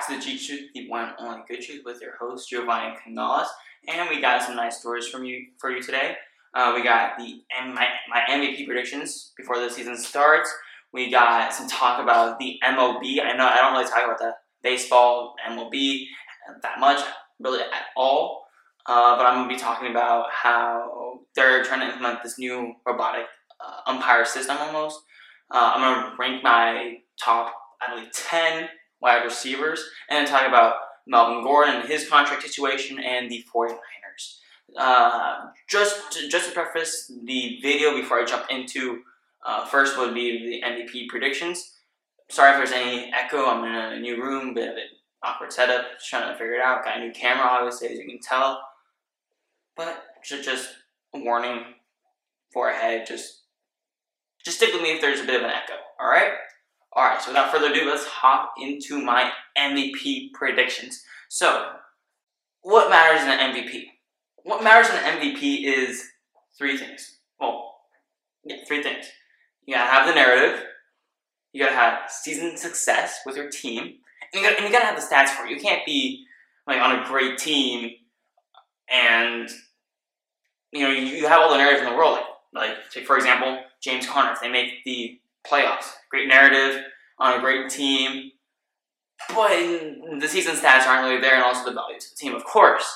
back to the Truth, the one and only good truth, with your host Giovanni Canales, and we got some nice stories from you for you today. Uh, we got the my, my MVP predictions before the season starts. We got some talk about the MLB. I know I don't really talk about the baseball MLB that much, really at all. Uh, but I'm gonna be talking about how they're trying to implement this new robotic uh, umpire system almost. Uh, I'm gonna rank my top, I believe, ten wide receivers, and talk about Melvin Gordon and his contract situation and the 49ers. Uh, just to, just to preface the video before I jump into uh, first would be the MVP predictions. Sorry if there's any echo. I'm in a new room, bit of an awkward setup, just trying to figure it out. Got a new camera, obviously, as you can tell. But just just a warning for ahead. Just just stick with me if there's a bit of an echo. All right. All right. So without further ado, let's hop into my MVP predictions. So, what matters in an MVP? What matters in an MVP is three things. Well, yeah, three things. You gotta have the narrative. You gotta have season success with your team, and you gotta, and you gotta have the stats for it. You can't be like on a great team and you know you, you have all the narrative in the world. Like, like take for example James Conner. If they make the playoffs, great narrative on a great team, but the season stats aren't really there, and also the value to the team, of course.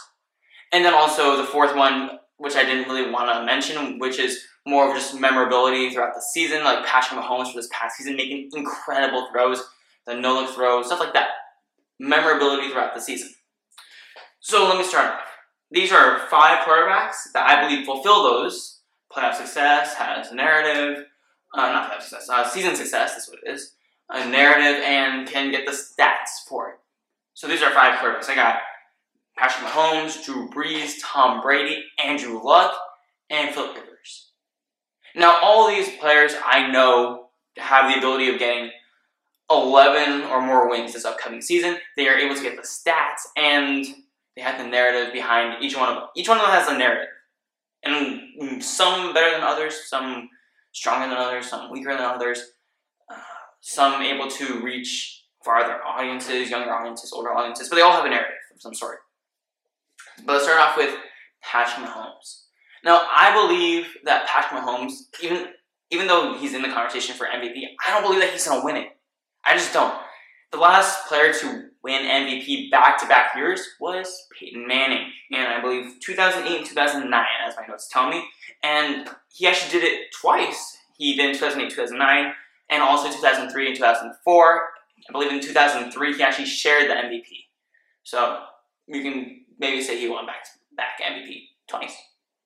And then also the fourth one, which I didn't really want to mention, which is more of just memorability throughout the season, like Patrick Mahomes for this past season, making incredible throws, the no look throws, stuff like that. Memorability throughout the season. So let me start off. These are five quarterbacks that I believe fulfill those. Playoff success, has narrative, uh, not playoff success, uh, season success, that's what it is. A narrative and can get the stats for it. So these are five quarterbacks. I got Patrick Mahomes, Drew Brees, Tom Brady, Andrew Luck, and Philip Rivers. Now, all these players I know have the ability of getting 11 or more wins this upcoming season. They are able to get the stats and they have the narrative behind each one of them. Each one of them has a narrative. And some better than others, some stronger than others, some weaker than others, uh, some able to reach farther audiences, younger audiences, older audiences, but they all have a narrative of some sort. But let's start off with Patrick Mahomes. Now, I believe that Patrick Mahomes, even even though he's in the conversation for MVP, I don't believe that he's going to win it. I just don't. The last player to win MVP back to back years was Peyton Manning, and I believe 2008 and 2009, as my notes tell me. And he actually did it twice. He did in 2008 2009, and also 2003 and 2004. I believe in 2003 he actually shared the MVP. So you can maybe say he won back to back MVP twice.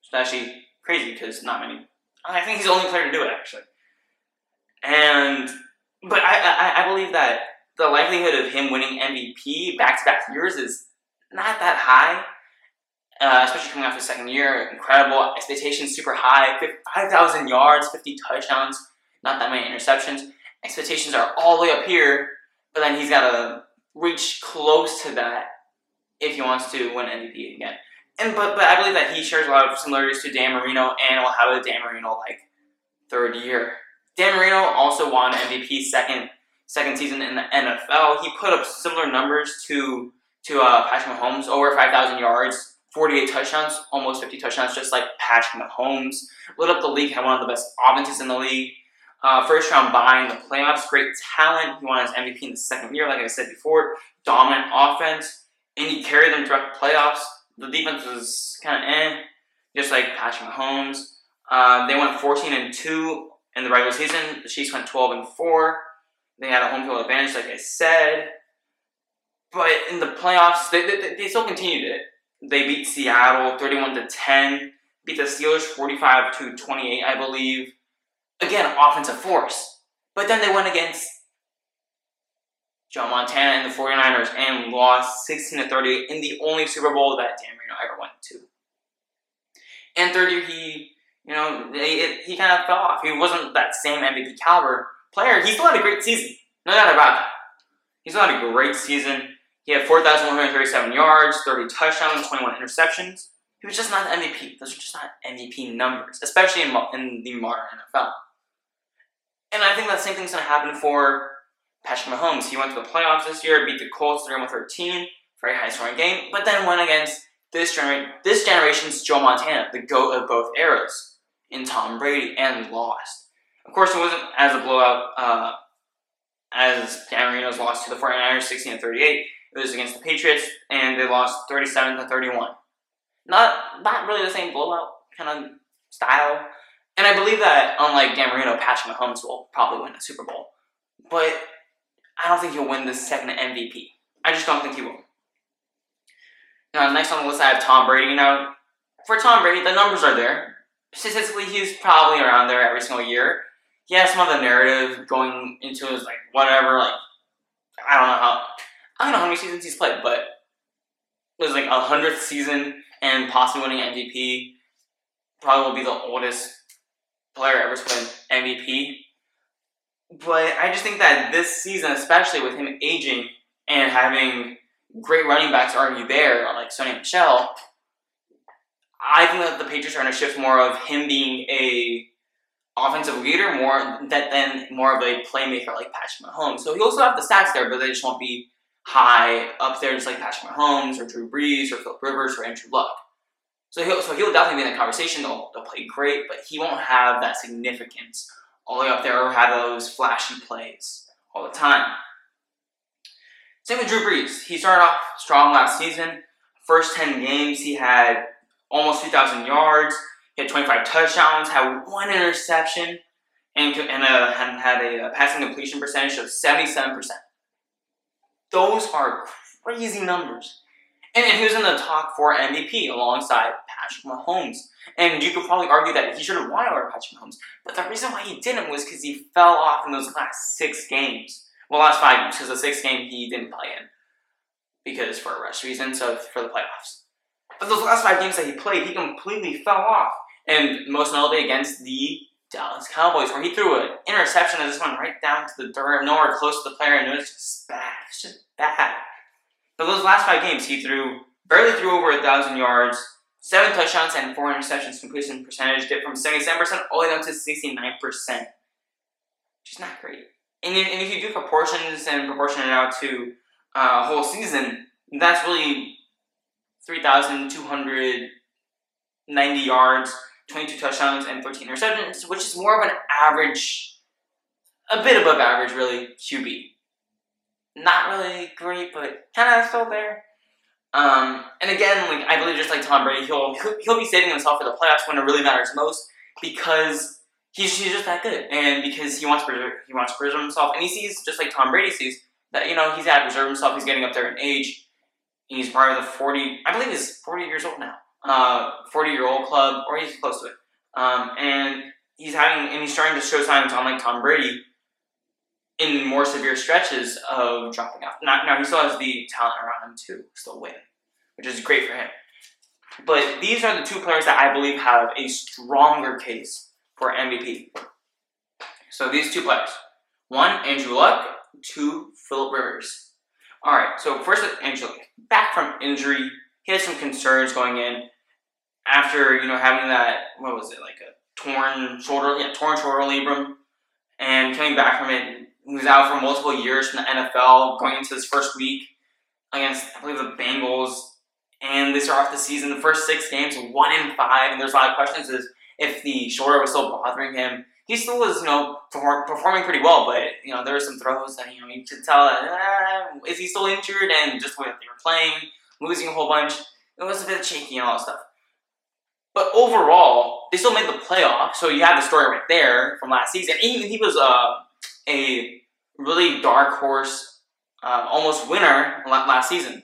It's actually crazy because not many. I think he's the only player to do it actually. And but I, I, I believe that the likelihood of him winning MVP back to back years is not that high. Uh, especially coming off his second year, incredible expectations, super high, five thousand yards, fifty touchdowns, not that many interceptions. Expectations are all the way up here, but then he's got to reach close to that if he wants to win MVP again. And but but I believe that he shares a lot of similarities to Dan Marino and will have a Dan Marino like third year. Dan Marino also won MVP second second season in the NFL. He put up similar numbers to to uh, Patrick Mahomes, over 5,000 yards, 48 touchdowns, almost 50 touchdowns, just like Patrick Mahomes. Lit up the league, had one of the best offenses in the league. Uh, first round bye in the playoffs, great talent. He won his MVP in the second year, like I said before. Dominant offense, and he carried them throughout the playoffs. The defense was kind of eh, just like Patrick Mahomes. Uh, they went 14 and 2 in the regular season. The Chiefs went 12 and 4. They had a home field advantage, like I said. But in the playoffs, they, they, they still continued it. They beat Seattle 31 to 10, beat the Steelers 45 to 28, I believe. Again, offensive force. But then they went against Joe Montana and the 49ers and lost 16 to 30 in the only Super Bowl that Dan Marino ever went to. And third year, he, you know, it, he kind of fell off. He wasn't that same MVP caliber player. He still had a great season. No doubt about that. He still had a great season. He had 4,137 yards, 30 touchdowns, 21 interceptions. He was just not MVP. Those are just not MVP numbers, especially in, in the modern NFL. And I think that same thing's going to happen for Patrick Mahomes, he went to the playoffs this year, beat the Colts 31-13, very high scoring game, but then went against this, gener- this generation's Joe Montana, the GOAT of both eras, in Tom Brady, and lost. Of course, it wasn't as a blowout uh, as Dan Marino's lost to the 49ers 16 38. It was against the Patriots, and they lost 37 to 31. Not not really the same blowout kind of style. And I believe that unlike Dan Patrick Mahomes will probably win a Super Bowl. But I don't think he'll win the second MVP. I just don't think he will. Now, next on the list, I have Tom Brady. Now, for Tom Brady, the numbers are there. Statistically, he's probably around there every single year. He has some of the narrative going into his, like, whatever, like, I don't know how, I don't know how many seasons he's played, but it was like a hundredth season and possibly winning MVP. Probably will be the oldest player ever to win MVP. But I just think that this season, especially with him aging and having great running backs already there, like Sony Michel, I think that the Patriots are going to shift more of him being a offensive leader more that than more of a playmaker like Patrick Mahomes. So he also have the stats there, but they just won't be high up there, just like Patrick Mahomes or Drew Brees or Philip Rivers or Andrew Luck. So he'll so he'll definitely be in the conversation. They'll, they'll play great, but he won't have that significance all the way up there or have those flashy plays all the time. Same with Drew Brees. He started off strong last season. First 10 games, he had almost 2,000 yards. He had 25 touchdowns, had one interception, and, and, uh, had a passing completion percentage of 77%. Those are crazy numbers. And, and he was in the top four MVP alongside Patrick Mahomes. And you could probably argue that he should have won over Patrick Mahomes. But the reason why he didn't was because he fell off in those last six games. Well, last five games, because the sixth game he didn't play in. Because for a rest reason, so for the playoffs. But those last five games that he played, he completely fell off. And most notably against the Dallas Cowboys, where he threw an interception that just went right down to the dirt, nowhere close to the player, and it was just bad. Just bad. But those last five games, he threw barely threw over a thousand yards, seven touchdowns, and four interceptions. Completion percentage dipped from seventy-seven percent all the way down to sixty-nine percent, which is not great. And, and if you do proportions and proportion it out to a uh, whole season, that's really three thousand two hundred ninety yards 22 touchdowns and 13 interceptions, which is more of an average, a bit above average, really, QB. Not really great, but kind of still there. Um, and again, like I believe, just like Tom Brady, he'll he'll be saving himself for the playoffs when it really matters most because he's, he's just that good, and because he wants to he wants to preserve himself, and he sees just like Tom Brady sees that you know he's got to preserve himself. He's getting up there in age. He's probably the forty, I believe, he's forty years old now uh, 40 year old club, or he's close to it. Um, and he's having, and he's starting to show signs, unlike Tom Brady, in more severe stretches of dropping off. Now, now he still has the talent around him to still win, which is great for him. But these are the two players that I believe have a stronger case for MVP. So these two players. One, Andrew Luck. Two, Philip Rivers. All right, so first, Andrew Luck. Back from injury, he had some concerns going in after you know having that what was it like a torn shoulder yeah torn shoulder labrum and coming back from it. He was out for multiple years from the NFL going into his first week against I believe the Bengals. And they start off the season the first six games one in five. And there's a lot of questions is if the shoulder was still bothering him. He still was you know performing pretty well but you know there were some throws that you know you could tell ah, is he still injured? And just the way that they were playing losing a whole bunch. It was a bit shaky and all that stuff. But overall, they still made the playoff. So you have the story right there from last season. He, he was uh, a really dark horse, uh, almost winner last season,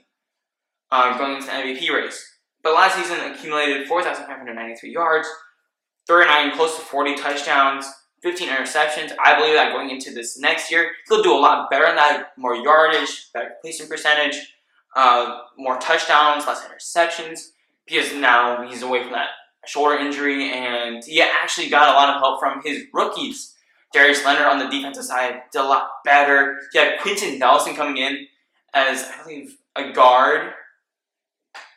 uh, going into the MVP race. But last season accumulated 4,593 yards, 39, close to 40 touchdowns, 15 interceptions. I believe that going into this next year, he'll do a lot better than that, more yardage, better completion percentage, uh, more touchdowns, less interceptions, because now he's away from that shoulder injury, and he actually got a lot of help from his rookies. Darius Leonard on the defensive side did a lot better. He had Quenton Nelson coming in as, I believe, a guard,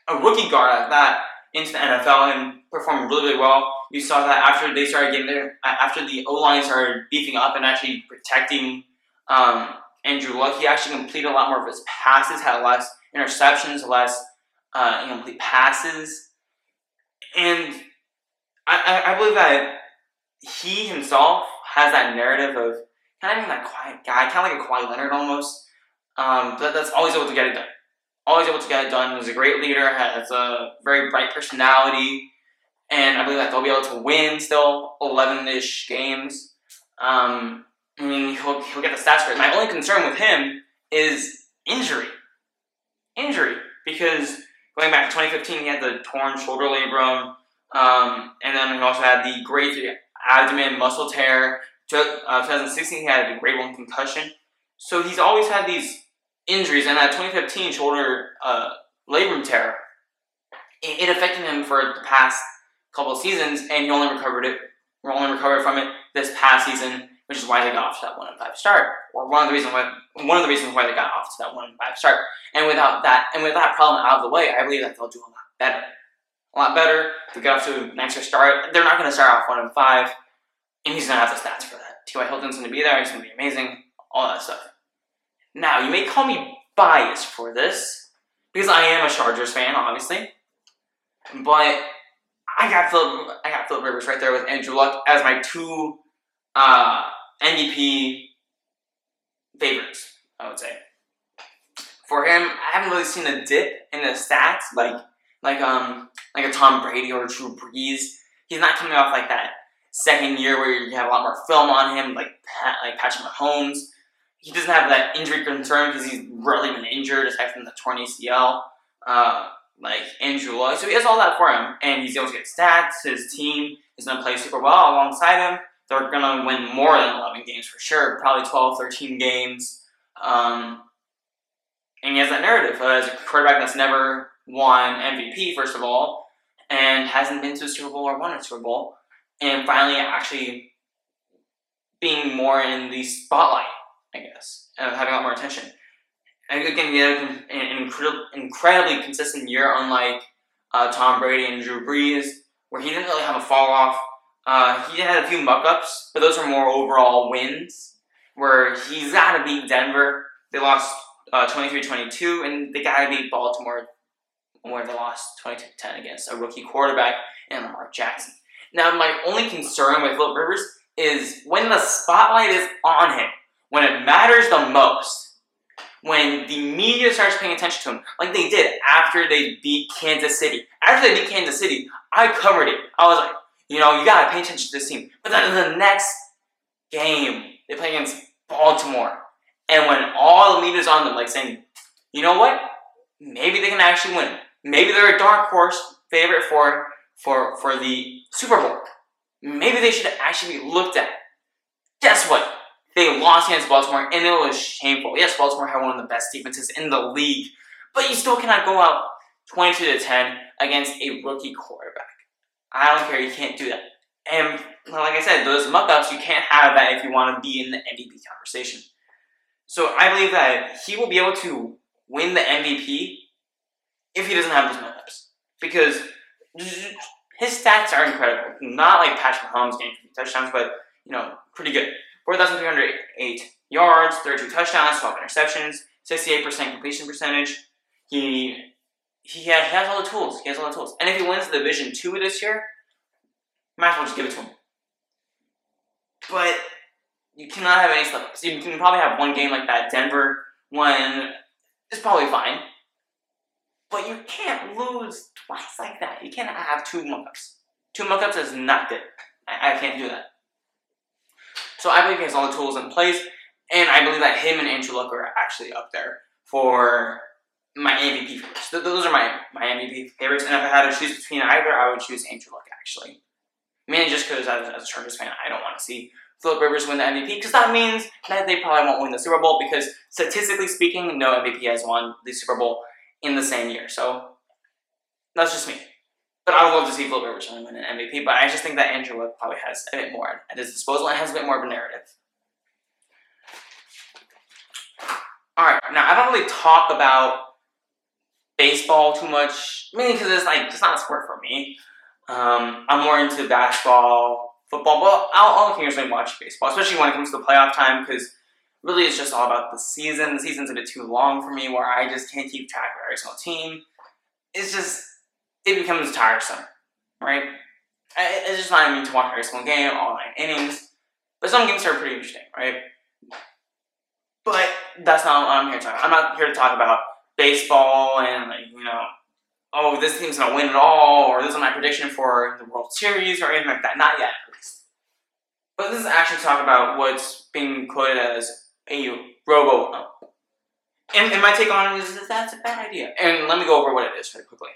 a rookie guard at that, into the NFL and performed really, really well. You saw that after they started getting there, after the O line started beefing up and actually protecting um, Andrew Luck. He actually completed a lot more of his passes, had less interceptions, less uh, incomplete passes, and I, I, believe that he himself has that narrative of kind of being that quiet guy, kind of like a Kawhi Leonard almost. Um, that, that's always able to get it done. Always able to get it done. He's a great leader. Has a very bright personality, and I believe that they'll be able to win still eleven-ish games. Um, I mean, he'll, he'll get the stats for it. My only concern with him is injury. Injury. Because going back to 2015, he had the torn shoulder labrum, um, and then he also had the grade 3 abdomen muscle tear. Uh, 2016, he had a grade 1 concussion. So he's always had these injuries, and that 2015 shoulder uh, labrum tear, it, it affected him for the past couple of seasons, and he only recovered it, only recovered from it this past season which is why they got off to that one and five start, or one of the reasons why one of the reasons why they got off to that one and five start. And without that, and with that problem out of the way, I believe that they'll do a lot better, a lot better. To get off to an extra start, they're not going to start off one and five, and he's going to have the stats for that. T.Y. Hilton's going to be there. He's going to be amazing. All that stuff. Now, you may call me biased for this because I am a Chargers fan, obviously, but I got Philip, I got Philip Rivers right there with Andrew Luck as my two uh, MVP favorites, I would say. For him, I haven't really seen a dip in the stats like like um like a Tom Brady or a Drew Brees. He's not coming off like that second year where you have a lot more film on him, like like Patrick Mahomes. He doesn't have that injury concern because he's rarely been injured aside from the torn ACL. Uh, like Andrew Luck, so he has all that for him, and he's able to get stats. His team is going to play super well alongside him they're going to win more than 11 games for sure, probably 12, 13 games. Um, and he has that narrative as a quarterback that's never won MVP, first of all, and hasn't been to a Super Bowl or won a Super Bowl, and finally actually being more in the spotlight, I guess, and having a lot more attention. And again, he had an incredibly consistent year, unlike uh, Tom Brady and Drew Brees, where he didn't really have a fall off uh, he had a few muck ups, but those were more overall wins. Where he's got to beat Denver. They lost uh, 23 22, and they got to beat Baltimore, where they lost 22 10 against a rookie quarterback and Lamar Jackson. Now, my only concern with Philip Rivers is when the spotlight is on him, when it matters the most, when the media starts paying attention to him, like they did after they beat Kansas City. After they beat Kansas City, I covered it. I was like, you know, you gotta pay attention to this team. But then in the next game, they play against Baltimore. And when all the media's on them, like saying, you know what? Maybe they can actually win. Maybe they're a dark horse favorite for for for the Super Bowl. Maybe they should actually be looked at. Guess what? They lost against Baltimore, and it was shameful. Yes, Baltimore had one of the best defenses in the league, but you still cannot go out 22 to 10 against a rookie quarterback. I don't care. You can't do that. And like I said, those muck ups, you can't have that if you want to be in the MVP conversation. So I believe that he will be able to win the MVP if he doesn't have those muck ups. Because his stats are incredible. Not like Patrick Mahomes getting touchdowns, but you know, pretty good. 4,308 yards, 32 touchdowns, 12 interceptions, 68% completion percentage. He he, he has all the tools. He has all the tools. And if he wins the Division Two this year, might as well just give it to him. But you cannot have any slip ups. You can probably have one game like that. Denver one is probably fine. But you can't lose twice like that. You can't have two muck ups. Two muck ups is not good. I, I can't do that. So I believe he has all the tools in place, and I believe that him and Andrew Luck are actually up there for my MVP favorites. Those are my, my MVP favorites, and if I had to choose between either, I would choose Andrew Luck, actually. Mainly just because, as, as a Chargers fan, I don't want to see Philip Rivers win the MVP, because that means that they probably won't win the Super Bowl, because statistically speaking, no MVP has won the Super Bowl in the same year. So, that's just me. But I would love to see Philip Rivers win an MVP, but I just think that Andrew Luck probably has a bit more at his disposal and has a bit more of a narrative. Alright, now I don't really talk about baseball too much, mainly because it's like it's not a sport for me. Um, I'm more into basketball, football, but I'll, I'll occasionally watch baseball, especially when it comes to the playoff time because really it's just all about the season. The season's a bit too long for me where I just can't keep track of every single team. It's just, it becomes tiresome, right? It's just not even to watch every single game, all nine innings. But some games are pretty interesting, right? But that's not what I'm here to talk. I'm not here to talk about baseball and, like, you know, oh, this team's gonna win it all, or this is my prediction for the World Series, or anything like that. Not yet. But this is actually talk about what's being quoted as a robo And, and my take on it is that that's a bad idea. And let me go over what it is very quickly.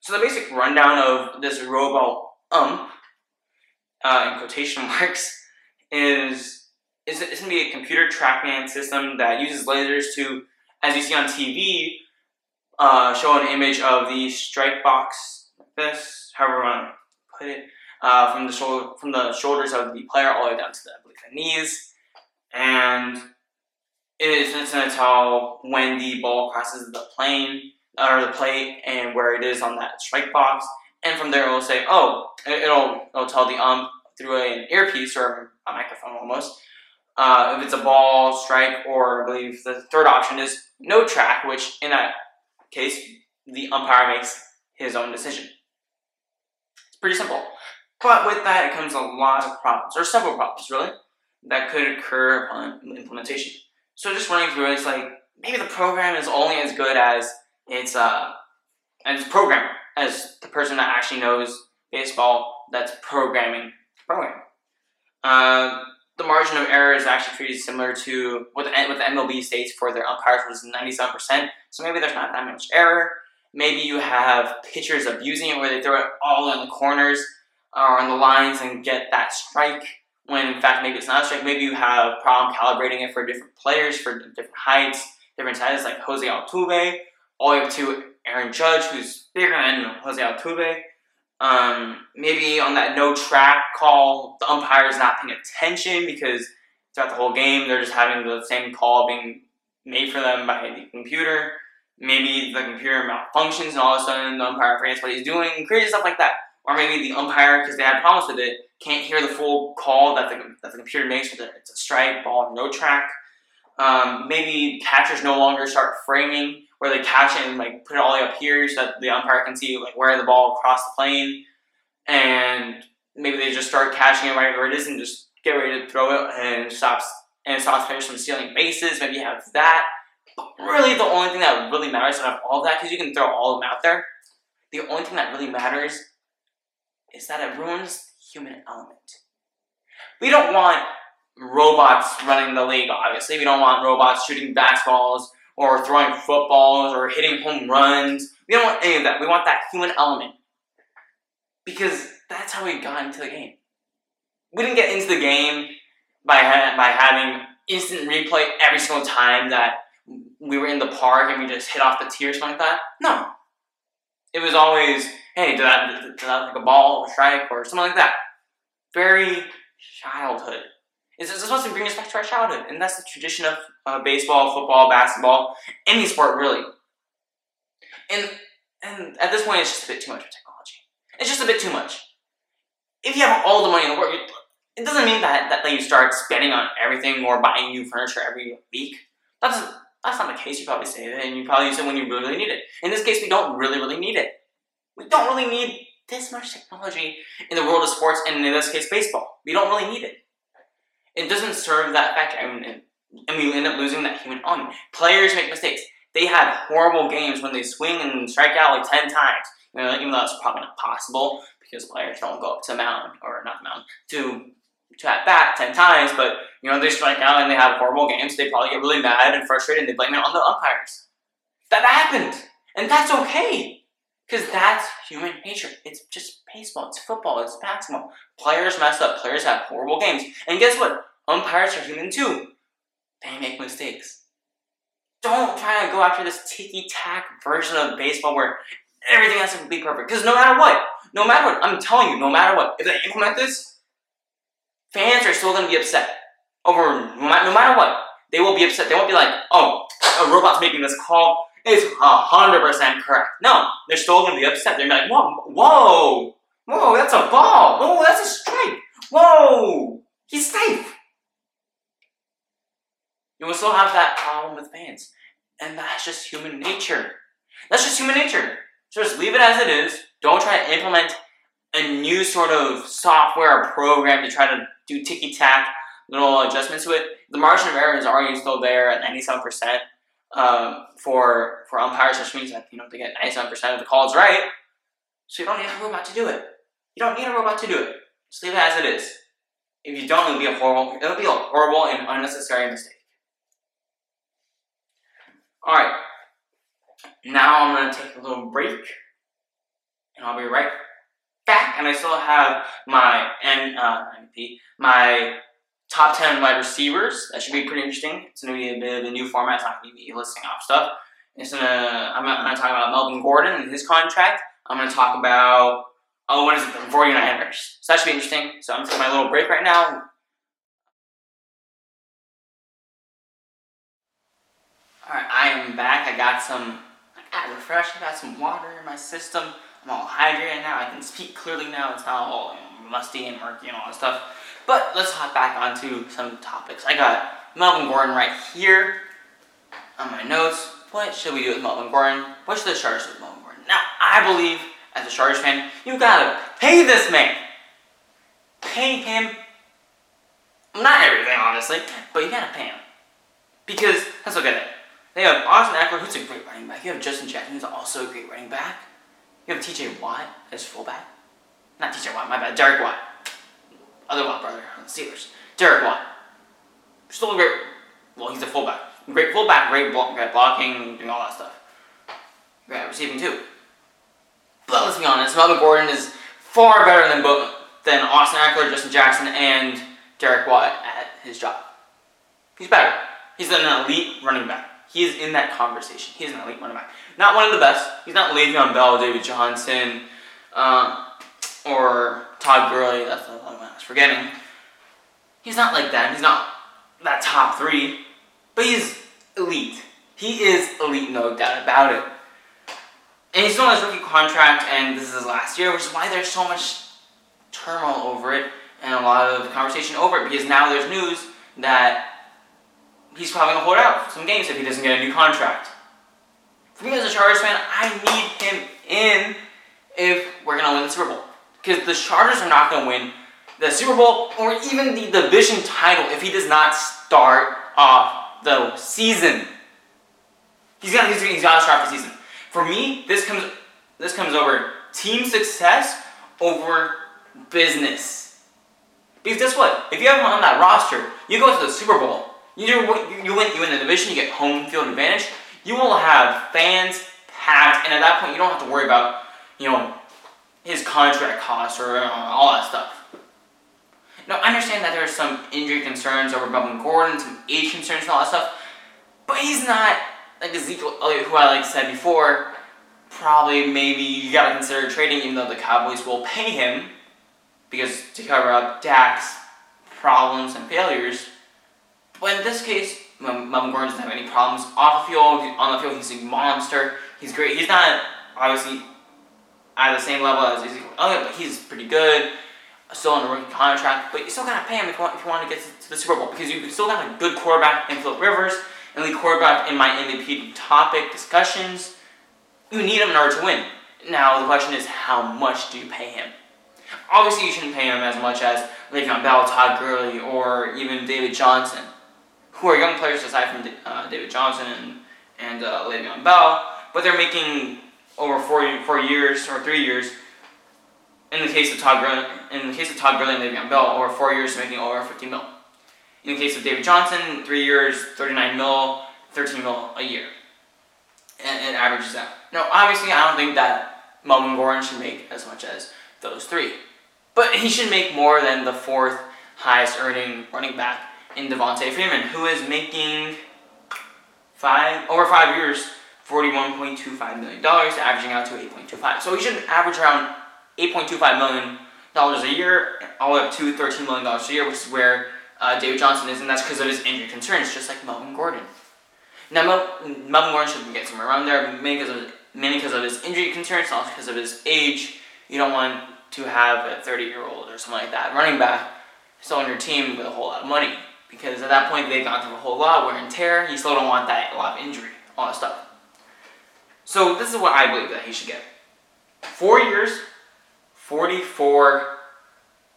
So the basic rundown of this robo um, uh, in quotation marks, is is it's gonna be a computer tracking system that uses lasers to, as you see on TV, uh, show an image of the strike box, like this, however you want to put it, uh, from the shoulder from the shoulders of the player all the way down to the, I believe, the knees, and it is it's gonna tell when the ball crosses the plane or the plate and where it is on that strike box, and from there it will say, oh, it'll it'll tell the ump through an earpiece or a microphone almost. Uh, if it's a ball, strike, or I believe the third option is no track, which in that case, the umpire makes his own decision. It's pretty simple. But with that, it comes a lot of problems, or several problems, really, that could occur upon implementation. So just running through it, it's like maybe the program is only as good as its uh, as programmer, as the person that actually knows baseball that's programming the program. Uh, the margin of error is actually pretty similar to what the, what the MLB states for their umpires, which is 97%. So maybe there's not that much error. Maybe you have pitchers abusing it where they throw it all in the corners or on the lines and get that strike when in fact maybe it's not a strike. Maybe you have problem calibrating it for different players, for different heights, different sizes, like Jose Altuve, all the way up to Aaron Judge, who's bigger than Jose Altuve. Um, maybe on that no track call, the umpire is not paying attention because throughout the whole game they're just having the same call being made for them by the computer. Maybe the computer malfunctions and all of a sudden the umpire forgets what he's doing, crazy stuff like that. Or maybe the umpire, because they had problems with it, can't hear the full call that the, that the computer makes, whether it's a strike, ball, no track. Um, maybe catchers no longer start framing where they catch it and like put it all the way up here so that the umpire can see like where the ball crossed the plane, and maybe they just start catching it right where it is and just get ready to throw it and stops and stops players from stealing bases. Maybe have that. But really, the only thing that really matters out of all of that, because you can throw all of them out there, the only thing that really matters is that it ruins the human element. We don't want robots running the league, obviously. We don't want robots shooting basketballs or throwing footballs or hitting home runs. We don't want any of that. We want that human element. Because that's how we got into the game. We didn't get into the game by, ha- by having instant replay every single time that we were in the park and we just hit off the tee or something like that. No. It was always, hey, did that, did that like a ball or strike or something like that. Very childhood. It's, supposed to bring us back to our childhood, and that's the tradition of uh, baseball, football, basketball, any sport really. And and at this point, it's just a bit too much for technology. It's just a bit too much. If you have all the money in the world, it doesn't mean that that you start spending on everything or buying new furniture every week. That's that's not the case. You probably save it, and you probably use it when you really need it. In this case, we don't really, really need it. We don't really need this much technology in the world of sports, and in this case, baseball. We don't really need it it doesn't serve that fact, and, we end up losing that human element. Players make mistakes. They have horrible games when they swing and strike out like 10 times. You know, even though that's probably not possible because players don't go up to mound, or not mound, to, to at bat 10 times, but you know, they strike out and they have horrible games. They probably get really mad and frustrated and they blame it on the umpires. That happened. And that's okay. Because that's human nature. It's just baseball, it's football, it's basketball. Players mess up, players have horrible games. And guess what? Umpires are human too. They make mistakes. Don't try to go after this ticky tack version of baseball where everything has to be perfect. Because no matter what, no matter what, I'm telling you, no matter what, if they implement this, fans are still going to be upset over no matter what. They will be upset. They won't be like, oh, a robot's making this call is 100% correct. No, they're still going to be upset. They're like, whoa, whoa, whoa, that's a ball. Whoa, that's a strike. Whoa, he's safe. You will still have that problem with fans. And that's just human nature. That's just human nature. So just leave it as it is. Don't try to implement a new sort of software or program to try to do ticky tack little adjustments to it. The margin of error is already still there at 97% um, for for umpires, which means that you know they get 97% of the calls right. So you don't need a robot to do it. You don't need a robot to do it. Just leave it as it is. If you don't, it'll be a horrible, it'll be a horrible and unnecessary mistake. All right. Now I'm gonna take a little break, and I'll be right back. And I still have my N uh, my top 10 wide receivers. That should be pretty interesting. It's going to be a bit of a new format. It's not going to be listing off stuff. It's gonna, I'm going to talk about Melvin Gordon and his contract. I'm going to talk about, oh, what is it, the 49ers. So that should be interesting. So I'm taking my little break right now. Alright, I am back. I got some, I got refreshed. I got some water in my system. I'm all hydrated now. I can speak clearly now. It's not all you know, musty and murky and all that stuff. But let's hop back onto some topics. I got Melvin Gordon right here on my notes. What should we do with Melvin Gordon? What should the Chargers do with Melvin Gordon? Now, I believe, as a Chargers fan, you gotta pay this man. Pay him. Not everything, honestly, but you gotta pay him. Because, let's look at it. They have Austin Ekeler, who's a great running back. You have Justin Jackson, who's also a great running back. You have TJ Watt as fullback. Not TJ Watt, my bad. Derek Watt other Watt brother on the Steelers, Derek Watt. Still a great, well, he's a fullback. Great fullback, great, great blocking, doing all that stuff. Great receiving too. But let's be honest, Melvin Gordon is far better than both than Austin Ekeler, Justin Jackson, and Derek Watt at his job. He's better. He's an elite running back. He is in that conversation. He's an elite running back. Not one of the best. He's not Le'Veon Bell, David Johnson, uh, or Todd Gurley. That's the one I was forgetting. He's not like that. He's not that top three, but he's elite. He is elite, no doubt about it. And he's still on his rookie contract, and this is his last year, which is why there's so much turmoil over it and a lot of conversation over it because now there's news that he's probably gonna hold out some games if he doesn't get a new contract. For me as a Chargers fan, I need him in if we're gonna win the Super Bowl. Because the Chargers are not going to win the Super Bowl or even the division title if he does not start off the season. He's got he's, got to start the season. For me, this comes this comes over team success over business. Because guess what? If you have him on that roster, you go to the Super Bowl. You do you win you win the division. You get home field advantage. You will have fans packed, and at that point, you don't have to worry about you know his contract costs or uh, all that stuff. Now, I understand that there are some injury concerns over Melvin Gordon, some age concerns and all that stuff, but he's not like Ezekiel Elliott, who I like said before. Probably, maybe you gotta consider trading, even though the Cowboys will pay him because to cover up Dak's problems and failures. But in this case, Melvin Gordon doesn't have any problems off the field. On the field, he's a monster. He's great. He's not obviously at the same level as Ezekiel Elliott, but he's pretty good. Still on a rookie contract, but you still gotta pay him if you want, if you want to get to the Super Bowl because you still got a good quarterback in Philip Rivers, and the quarterback in my MVP topic discussions. You need him in order to win. Now the question is, how much do you pay him? Obviously, you shouldn't pay him as much as Le'Veon Bell, Todd Gurley, or even David Johnson, who are young players aside from uh, David Johnson and and uh, Le'Veon Bell, but they're making over four, four years or three years. In the case of Todd Gurley, in the case of Todd Gurley and Le'Veon Bell, over four years making over 50 mil. In the case of David Johnson, three years, 39 mil, 13 mil a year. And it averages out. Now, obviously, I don't think that Melvin Gordon should make as much as those three. But he should make more than the fourth highest earning running back in Devonta Freeman, who is making five over five years $41.25 million, averaging out to 8.25. So he should average around $8.25 million a year, all the way up to $13 million a year, which is where uh, David Johnson is, and that's because of his injury concerns, just like Melvin Gordon. Now, Mel- Melvin Gordon should get somewhere around there, mainly because, of, mainly because of his injury concerns, not because of his age. You don't want to have a 30 year old or something like that running back still on your team with a whole lot of money. Because at that point they've gone through a whole lot wear and tear. You still don't want that a lot of injury, all that stuff. So this is what I believe that he should get: four years, forty-four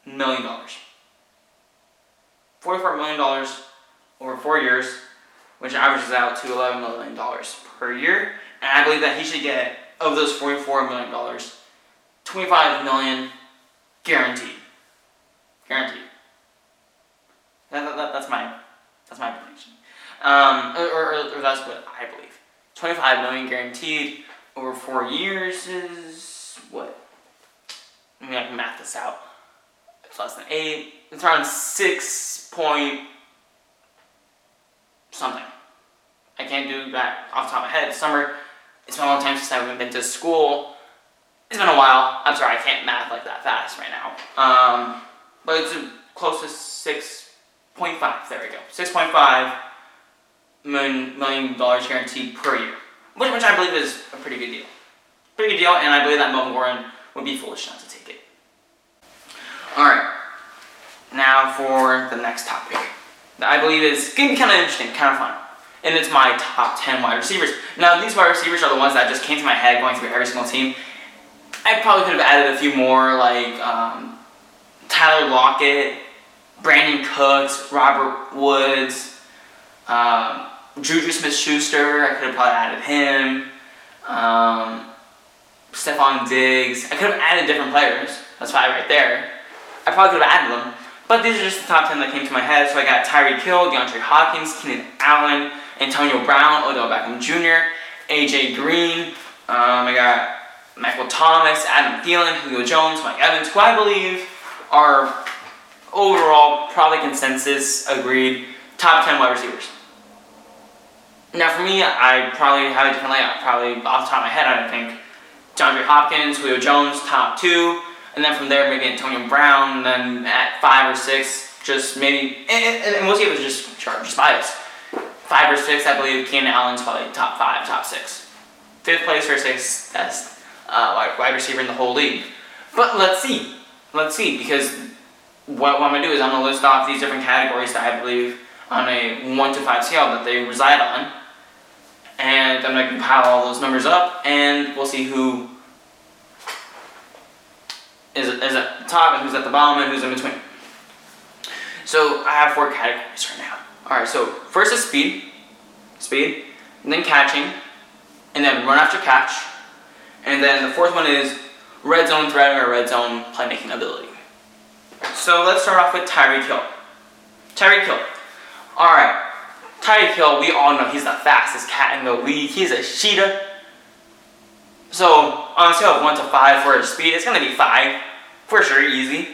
million dollars. Forty-four million dollars over four years, which averages out to eleven million dollars per year. And I believe that he should get of those forty-four million dollars, twenty-five million. Guaranteed. That, that, that's my that's my prediction. Um, or, or, or that's what I believe. Twenty-five million guaranteed over four years is what? I mean, I can math this out. It's less than eight. It's around six point something. I can't do that off the top of my head. Summer, it's been a long time since I've been to school. It's been a while. I'm sorry, I can't math like that fast right now. Um, but it's close to 6.5. There we go. 6.5 million, dollars guaranteed per year, which, which I believe is a pretty good deal. Pretty good deal, and I believe that Melvin Gordon would be foolish not to take it. All right. Now for the next topic that I believe is be kind of interesting, kind of fun. And it's my top 10 wide receivers. Now, these wide receivers are the ones that just came to my head going through every single team. I probably could have added a few more, like um, Tyler Lockett, Brandin Cooks, Robert Woods, um, Juju Smith Schuster. I could have probably added him. Um, Stefon Diggs. I could have added different players. That's five right there. I probably could have added them. But these are just the top 10 that came to my head. So I got Tyreek Hill, DeAndre Hopkins, Keenan Allen, Antonio Brown, Odell Beckham Jr., AJ Green. Um, I got Michael Thomas, Adam Thielen, Julio Jones, Mike Evans, who I believe are overall probably consensus agreed top 10 wide receivers. Now for me, I probably have a different layout. Probably off the top of my head, I would think DeAndre Hopkins, Julio Jones, top two. And then from there, maybe Antonio Brown. Then at five or six, just maybe, and, and, we'll see if it's just, just bias. Five or six, I believe Keenan Allen's probably top five, top six. Fifth place or sixth best uh, wide receiver in the whole league. But let's see. Let's see, because what, what I'm to do is I'm to list off these different categories that I believe on a 1 to 5 scale that they reside on. And I'm going to compile all those numbers up, and we'll see who is, is at the top and who's at the bottom and who's in between. So I have four categories right now. Alright, so first is speed, speed, and then catching, and then run after catch, and then the fourth one is red zone threat or red zone playmaking ability. So let's start off with Tyreek Hill. Tyreek Hill. Alright, Tyreek Hill, we all know he's the fastest cat in the league. He's a cheetah. So on a scale of 1 to 5 for his speed, it's to be 5. For sure, easy.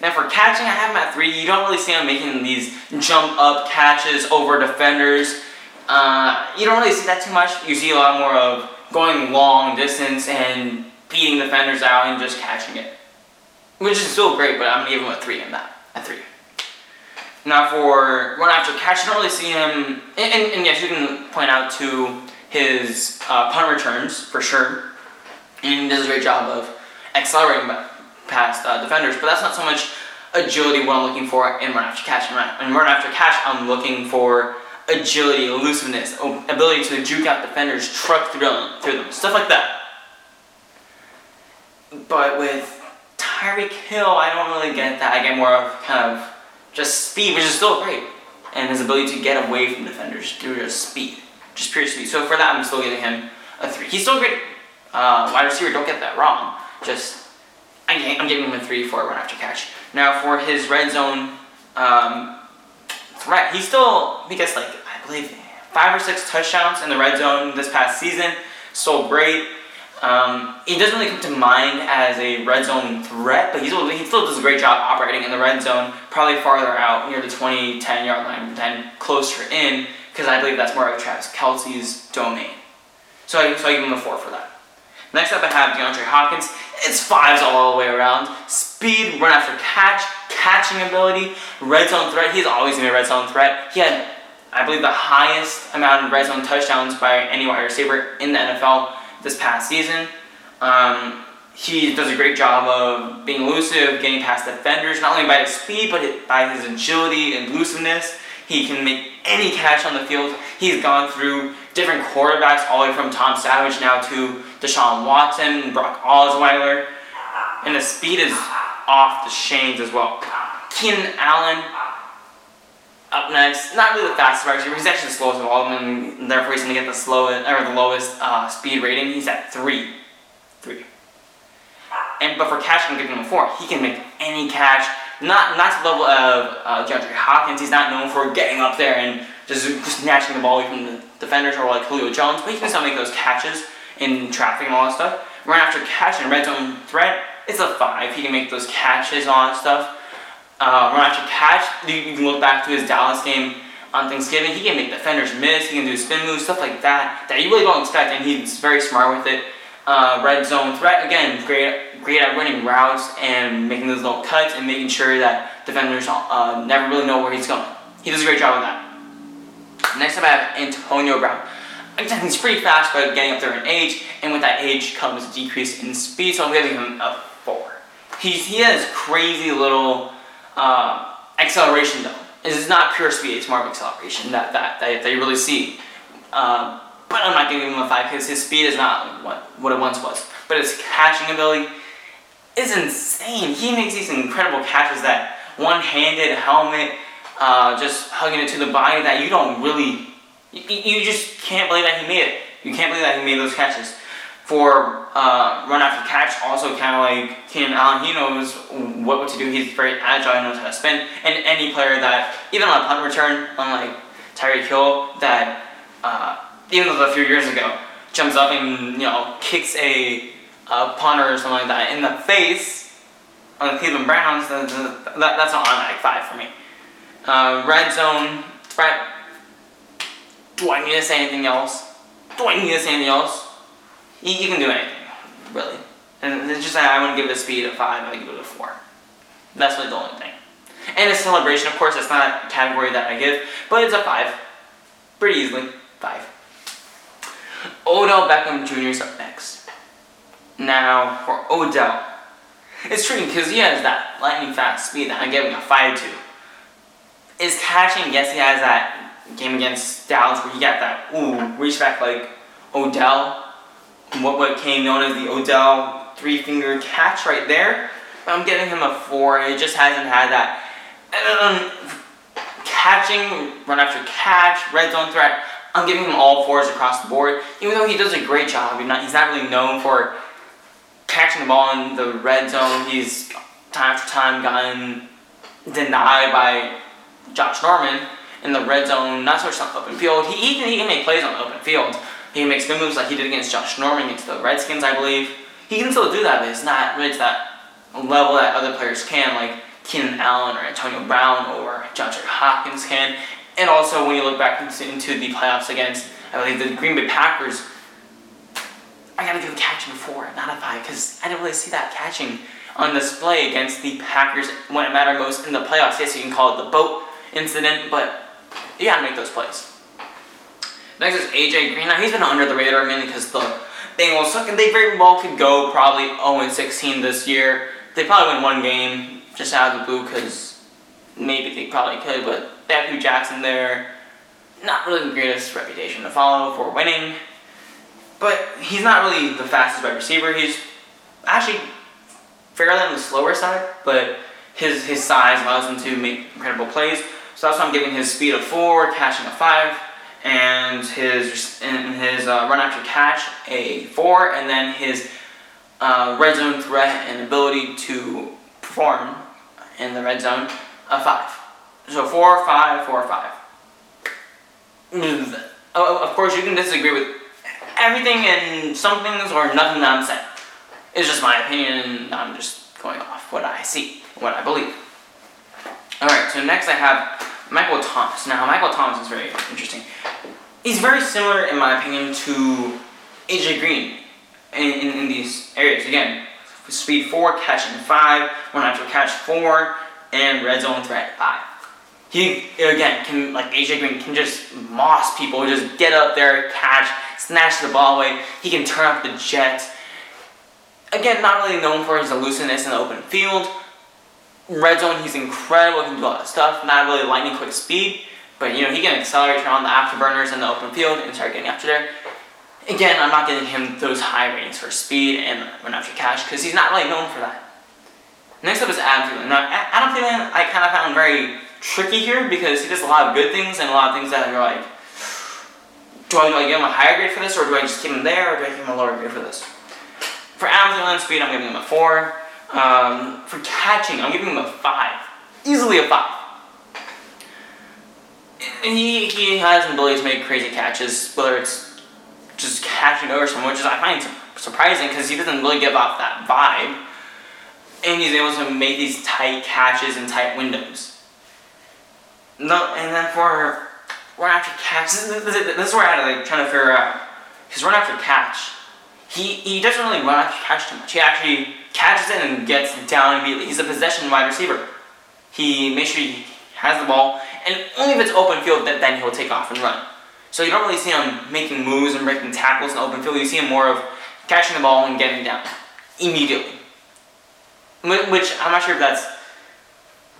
Now for catching, I have him at 3. You don't really see him making these jump up catches over defenders. Uh, you don't really see that too much. You see a lot more of going long distance and beating defenders out and just catching it. Which is still great, but I'm to give him a 3 in that. A 3. Now for run after catch, you don't really see him, and, and, and yes, you can point out to his uh, punt returns for sure and he does a great job of accelerating past uh, defenders. But that's not so much agility what I'm looking for in run after catch. In run after catch, I'm looking for agility, elusiveness, ability to juke out defenders, truck through them, through them, stuff like that. But with Tyreek Hill, I don't really get that. I get more of kind of just speed, which is still great, and his ability to get away from defenders through just speed, just pure speed. So for that, I'm still giving him a three. He's still great uh, wide receiver, don't get that wrong. Just, I'm giving him a 3 for a run after catch. Now, for his red zone um, threat, he still, he gets like, I believe, five or six touchdowns in the red zone this past season. So great. Um, he doesn't really come to mind as a red zone threat, but he's, he still does a great job operating in the red zone, probably farther out near the 20, 10 yard line than closer in, because I believe that's more of Travis Kelce's domain. So I, so I give him a 4 for that. Next up, I have DeAndre Hopkins. It's fives all the way around. Speed, run after catch, catching ability, red zone threat. He's always been a red zone threat. He had, I believe, the highest amount of red zone touchdowns by any wide receiver in the NFL this past season. Um, he does a great job of being elusive, getting past defenders, not only by his speed, but by his agility and elusiveness. He can make any catch on the field. He's gone through different quarterbacks, all the way from Tom Savage now to Deshaun Watson, and Brock Osweiler. And the speed is off the chains as well. Keenan Allen up next. Not really the fastest receiver. He's actually the slowest of all of them, and therefore he's going to get the slowest or the lowest uh, speed rating. He's at three, three. And but for catch, I'm giving him a four. He can make any catch. Not not to the level of uh, DeAndre Hopkins. He's not known for getting up there and just, snatching the ball away from the defenders or like Julio Jones, but he can still make those catches in traffic and all that stuff. Run after catch and red zone threat, it's a five. He can make those catches, that stuff. Uh, run catch, you, you can look back to his Dallas game on Thanksgiving. He can make defenders miss. He can do spin moves, stuff like that that you really don't expect, and he's very smart with it. Uh, red zone threat again, great, great at running routes and making those little cuts and making sure that defenders uh, never really know where he's going. He does a great job with that. Next up, I have Antonio Brown. Again, he's pretty fast, but getting up there in age, and with that age comes a decrease in speed, so I'm giving him a four. He's, he has crazy little uh, acceleration though. It's not pure speed; it's more of acceleration that that that, that you really see. Uh, but I'm not giving him a five because his speed is not what what it once was. But his catching ability is insane. He makes these incredible catches that one-handed helmet, uh, just hugging it to the body that you don't really, you, you just can't believe that he made it. You can't believe that he made those catches. For uh, run after catch, also kind of like Keenan Allen, he knows what, to do. He's very agile, he knows how to spin. And any player that, even on a punt return, unlike Tyreek Hill, that uh, even though a few years ago, jumps up and you know kicks a, a punter or something like that in the face on the Cleveland Browns, that, that, that's an automatic five for me. Uh, red zone threat. Do I need to say anything else? Do I need to say anything else? You, can do anything, really. And it's just I wouldn't give it a speed of five. I give it a four. That's really the only thing. And a celebration, of course, that's not a category that I give, but it's a five. Pretty easily, five. Odell Beckham Jr. is up next. Now, for Odell, it's tricky because he has that lightning fast speed that I'm giving a 5 to. Is catching, yes, he has that game against Dallas where he got that, ooh, reach back like Odell. What, what came known as the Odell three finger catch right there. I'm giving him a 4. and It just hasn't had that. Um, catching, run after catch, red zone threat. I'm giving him all fours across the board, even though he does a great job. He's not, he's not really known for catching the ball in the red zone. He's time after time gotten denied by Josh Norman in the red zone, not so much on the open field. He, even he can make plays on the open field. He can make spin moves like he did against Josh Norman against the Redskins, I believe. He can still do that, but it's not really to that level that other players can, like Keenan Allen or Antonio Brown or John Hopkins can. And also, when you look back into the playoffs against, I believe, the Green Bay Packers, I gotta give a catching four, not a five, because I didn't really see that catching on display against the Packers when it mattered most in the playoffs. Yes, you can call it the boat incident, but you gotta make those plays. Next is AJ Green. Now, he's been under the radar mainly because the Bengals suck, and they very well could go probably 0 16 this year. They probably win one game just out of the blue because maybe they probably could, but they have Hue Jackson there. Not really the greatest reputation to follow for winning, but he's not really the fastest wide receiver. He's actually fairly on the slower side, but his his size allows him to make incredible plays. So that's why I'm giving his speed a four, catching a five, and his and his uh, run after catch a four, and then his uh, red zone threat and ability to perform in the red zone a five. So four, five, four, five. Mm, of course, you can disagree with everything and some things or nothing that I'm saying. It's just my opinion, and I'm just going off what I see, what I believe. Alright, so next I have Michael Thomas. Now, Michael Thomas is very interesting. He's very similar, in my opinion, to AJ Green in, in, in these areas. Again, speed 4, catching 5, run after catch 4, and red zone threat 5. He, again, can, like AJ Green, can just moss people, just get up there, catch, snatch the ball away. He can turn up the jet. Again, not really known for his elusiveness in the open field. Red zone, he's incredible, he can do a lot of stuff. Not really lightning quick speed, But you know, he can accelerate, on the afterburners in the open field, and start getting after there. Again, I'm not giving him those high ratings for speed and run after catch because he's not really known for that. Next up is Adam Thielen. Now, Adam Thielen, I kind of found him very tricky here because he does a lot of good things and a lot of things that are like, do I, do I give him a higher grade for this, or do I just keep him there, or do I give him a lower grade for this? For Adam Thielen speed, I'm giving him a four. Um, for catching, I'm giving him a five, easily a five. And he, he has an ability to make crazy catches, whether it's just catching over someone, which is I find surprising because he doesn't really give off that vibe. And he's able to make these tight catches in tight windows. No, and then for run after catch, this, this, this is where I had like trying to figure out his run after catch. He he doesn't really run after catch too much. He actually catches it and gets down immediately. He's a possession wide receiver. He makes sure he has the ball, and only if it's open field that then he'll take off and run. So you don't really see him making moves and breaking tackles in open field. You see him more of catching the ball and getting down immediately. Which I'm not sure if that's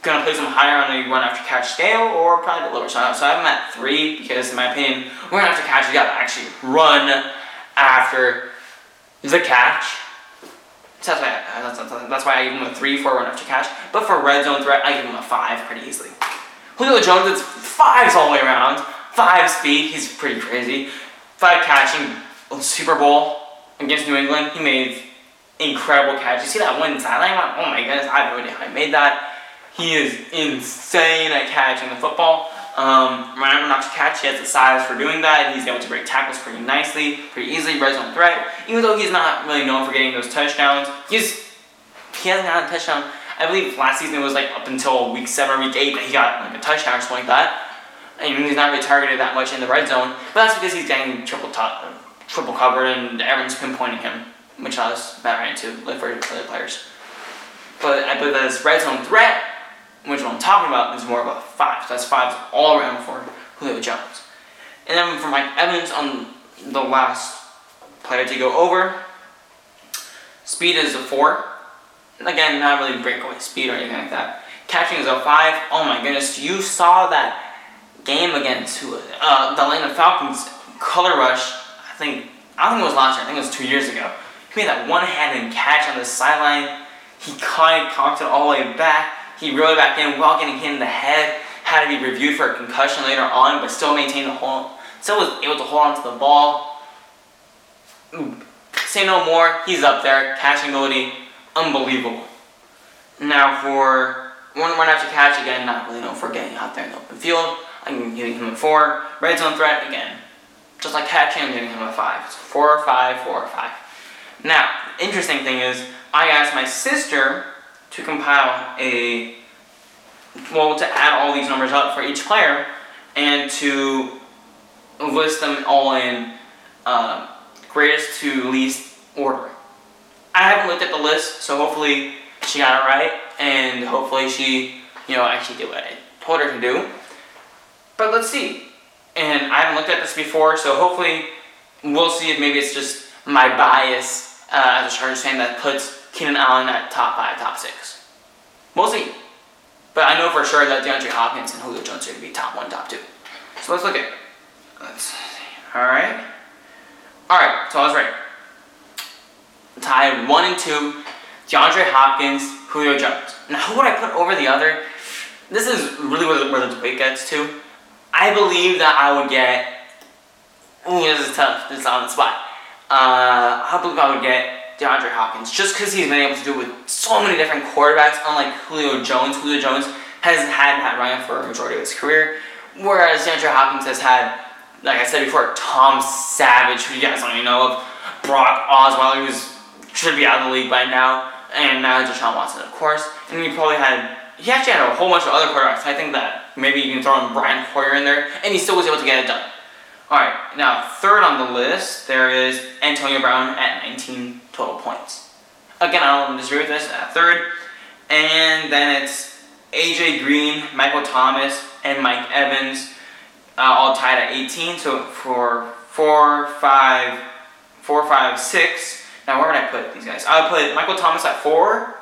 going to place him higher on the run after catch scale or probably a bit lower. So, so I have him at three because, in my opinion, run after catch, you got to actually run after the catch. So that's why, uh, I, that's, that's why I give him a three for run after catch. But for red zone threat, I give him a five pretty easily. Julio Jones, it's fives all the way around. Five speed, he's pretty crazy. Five catching, Super Bowl against New England, he made incredible catch. You see that one sideline? Oh my goodness, I have no idea how he made that. He is insane at catching the football. Um, Ryan not to catch, he has the size for doing that. He's able to break tackles pretty nicely, pretty easily, red zone threat. Even though he's not really known for getting those touchdowns, he's he hasn't had a touchdown. I believe last season it was like up until week seven or week eight that he got like a touchdown or something like that and he's not really targeted that much in the red zone. But that's because he's getting triple top, triple covered, and everyone's pinpointing him, which allows Matt Ryan to look for other players. But I believe that his red zone threat, which I'm talking about, is more of a five. So that's fives all around for Julio Jones. And then for Mike Evans on the last player to go over, speed is a four. Again, not really breakaway speed or anything like that. Catching is a five. Oh my goodness, you saw that game against uh, the Atlanta Falcons color rush. I think I don't think it was last year. I think it was two years ago. He made that one-handed catch on the sideline. He kind of cocked it all the way back. He reeled it back in while getting hit in the head. Had to be reviewed for a concussion later on, but still maintained the hold. Still was able to hold on to the ball. Ooh. Say no more. He's up there. Catching ability, unbelievable. Now for one run after catch again, not really known for getting out there in the open field. I'm giving him a 4. Red zone threat, again, just like catching, I'm giving him a 5. So 4, or 5, 4, or 5. Now, interesting thing is, I asked my sister to compile a, well, to add all these numbers up for each player and to list them all in uh, greatest to least order. I haven't looked at the list, so hopefully she got it right, and hopefully she, you know, actually did what I told her to do. But let's see. And I haven't looked at this before, so hopefully we'll see if maybe it's just my bias uh, as a Chargers fan that puts Keenan Allen at top five, top six. We'll see. But I know for sure that DeAndre Hopkins and Julio Jones are going to be top one, top two. So let's look at it. Let's see. All right. All right. So I was right. Tied one and two. DeAndre Hopkins, Julio Jones. Now, who would I put over the other? This is really where the, where the debate gets to. I believe that I would get. This is tough. This is on the spot. Uh, I believe I would get DeAndre Hopkins just because he's been able to do it with so many different quarterbacks. Unlike Julio Jones, Julio Jones hasn't had Matt Ryan for a majority of his career, whereas DeAndre Hopkins has had, like I said before, Tom Savage, who you guys don't even know of, Brock Osweiler, who's should be out of the league by now, and now Deshaun Watson, of course. And he probably had he actually had a whole bunch of other quarterbacks. I think that maybe you can throw in Brian Hoyer in there, and he still was able to get it done. All right, now third on the list, there is Antonio Brown at 19 total points. Again, I don't disagree with this at third. And then it's AJ Green, Michael Thomas, and Mike Evans, uh, all tied at 18. So for four, five, four, five, six. Now where would I put these guys? I would put Michael Thomas at four,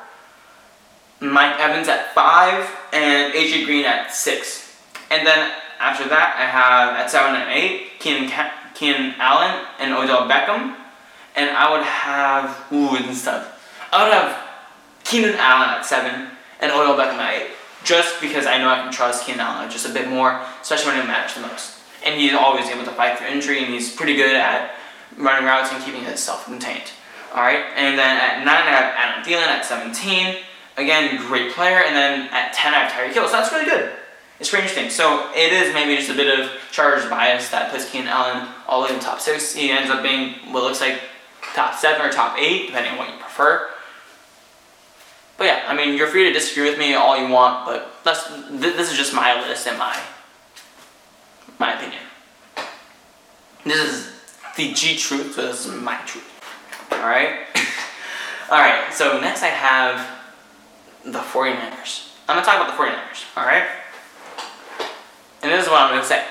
Mike Evans at five, and AJ Green at six. And then after that, I have at seven and eight Keenan Keenan Allen and Odell Beckham, and I would have ooh and stuff. I would have Keenan Allen at seven and Odell Beckham at eight, just because I know I can trust Keenan Allen just a bit more, especially when it matters the most. And he's always able to fight through injury, and he's pretty good at running routes and keeping himself contained. All right, and then at nine I have Adam Thielen at 17. Again, great player. And then at 10 I have Tyreek Hill. So that's really good. It's pretty interesting. So it is maybe just a bit of Chargers bias that puts Keenan Allen all the way in the top six. He ends up being what looks like top seven or top eight, depending on what you prefer. But yeah, I mean, you're free to disagree with me all you want, but that's th- this is just my list and my my opinion. This is the G truth, so this is my truth. Alright? Alright, so next I have the 49ers. I'm going to talk about the 49ers, alright? And this is what I'm going to say.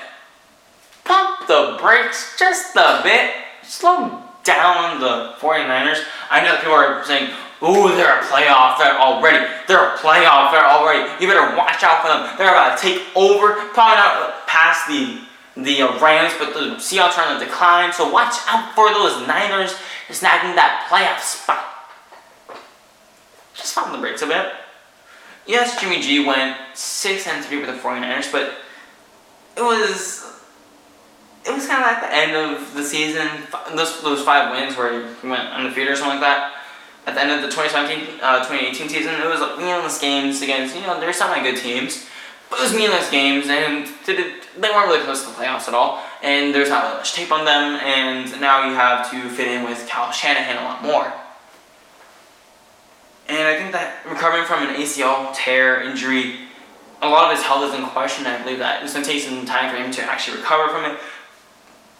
Pump the brakes just a bit. Slow down the 49ers. I know people are saying, Ooh, they're a playoff threat already. They're a playoff threat already. You better watch out for them. They're about to take over, probably not past the the Rams, but the Seahawks are on the decline. So watch out for those Niners snagging that playoff spot. Just pump the brakes a bit. Yes, Jimmy G went six and three with the 49ers, but it was it was kind of like the end of the season. Those those five wins where he went undefeated or something like that. At the end of the 2017, uh, 2018 season, it was like meaningless games against you know there's some like good teams, was meaningless games and they weren't really close to the playoffs at all. And there's not really much tape on them, and now you have to fit in with Kyle Shanahan a lot more. And I think that recovering from an ACL tear injury, a lot of his health is in question. I believe that it's going to take some time for him to actually recover from it.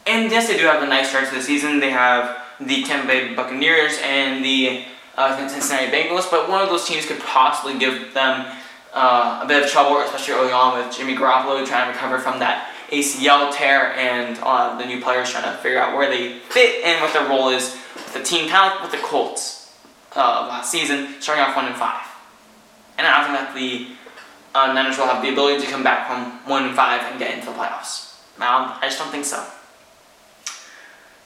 And yes, they do have a nice start to the season. They have the Tampa Bay Buccaneers and the uh, Cincinnati Bengals, but one of those teams could possibly give them uh, a bit of trouble, especially early on with Jimmy Garoppolo trying to recover from that ACL tear and uh, the new players trying to figure out where they fit and what their role is with the team, kind of like with the Colts uh, last season, starting off one and five. And I think that the uh, Niners will have the ability to come back from one and five and get into the playoffs. Now, I just don't think so.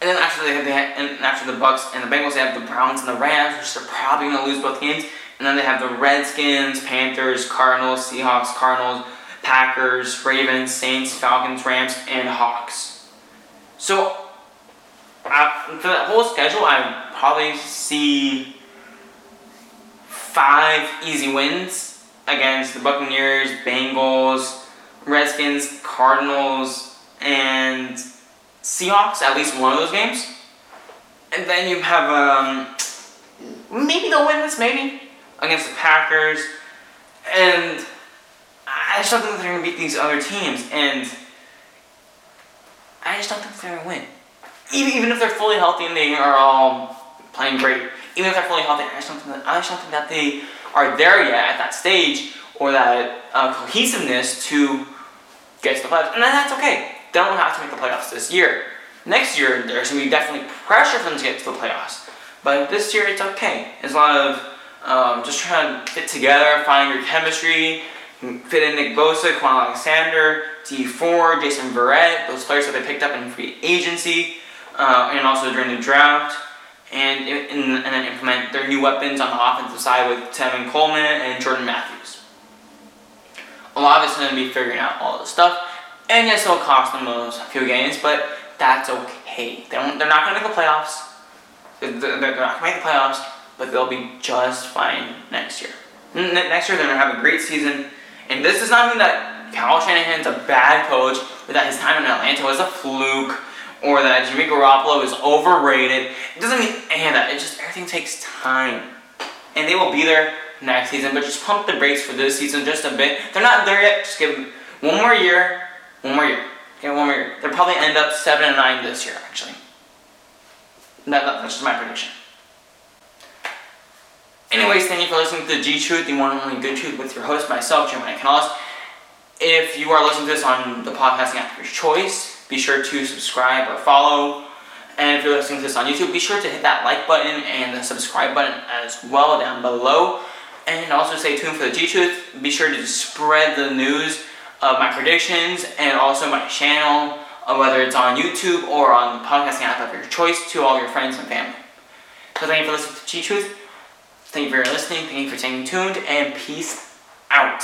And then after they have the and after the Bucs and the Bengals, they have the Browns and the Rams, which they're probably going to lose both games. And then they have the Redskins, Panthers, Cardinals, Seahawks, Cardinals, Packers, Ravens, Saints, Falcons, Rams, and Hawks. So for that whole schedule, I probably see five easy wins against the Buccaneers, Bengals, Redskins, Cardinals, and Seahawks, at least one of those games. And then you have, um, maybe they'll win this, maybe, against the Packers. And I just don't think they're going to beat these other teams. And I just don't think they're going to win. Even, even if they're fully healthy and they are all playing great, even if they're fully healthy, I just don't think that, I just don't think that they are there yet at that stage or that uh, cohesiveness to get to the playoffs. And that's okay. They don't have to make the playoffs this year. Next year, there's going to be definitely pressure for them to get to the playoffs. But this year, it's okay. It's a lot of um, just trying to fit together, find your chemistry, fit in Nick Bosa, Kwon Alexander, Dee Ford, Jason Verrett, those players that they picked up in free agency, uh, and also during the draft and, and, and then implement their new weapons on the offensive side with Tevin Coleman and Jordan Matthews. A lot of it's going to be figuring out all this stuff, and yes, it'll cost them a few games, but that's okay. They don't, they're not going to make the playoffs. They're, they're not going to make the playoffs, but they'll be just fine next year. next year, they're going to have a great season, and this does not mean that Kyle Shanahan's a bad coach, or that his time in Atlanta was a fluke or that Jimmy Garoppolo is overrated. It doesn't mean any of that. It just everything takes time, and they will be there next season. But just pump the brakes for this season just a bit. They're not there yet. Just give them one more year. One more year. Okay, one more year. They'll probably end up seven and nine this year. Actually, that, that's just my prediction. Anyways, thank you for listening to the G Truth, the one and only good truth with your host, myself, Jim Canales. If you are listening to this on the podcasting app of your choice, be sure to subscribe or follow. And if you're listening to this on YouTube, be sure to hit that like button and the subscribe button as well down below. And also stay tuned for the G Truth. Be sure to spread the news of my predictions and also my channel, uh, whether it's on YouTube or on the podcasting app of your choice, to all your friends and family. So thank you for listening to G Truth. Thank you for listening. Thank you for staying tuned, and peace out.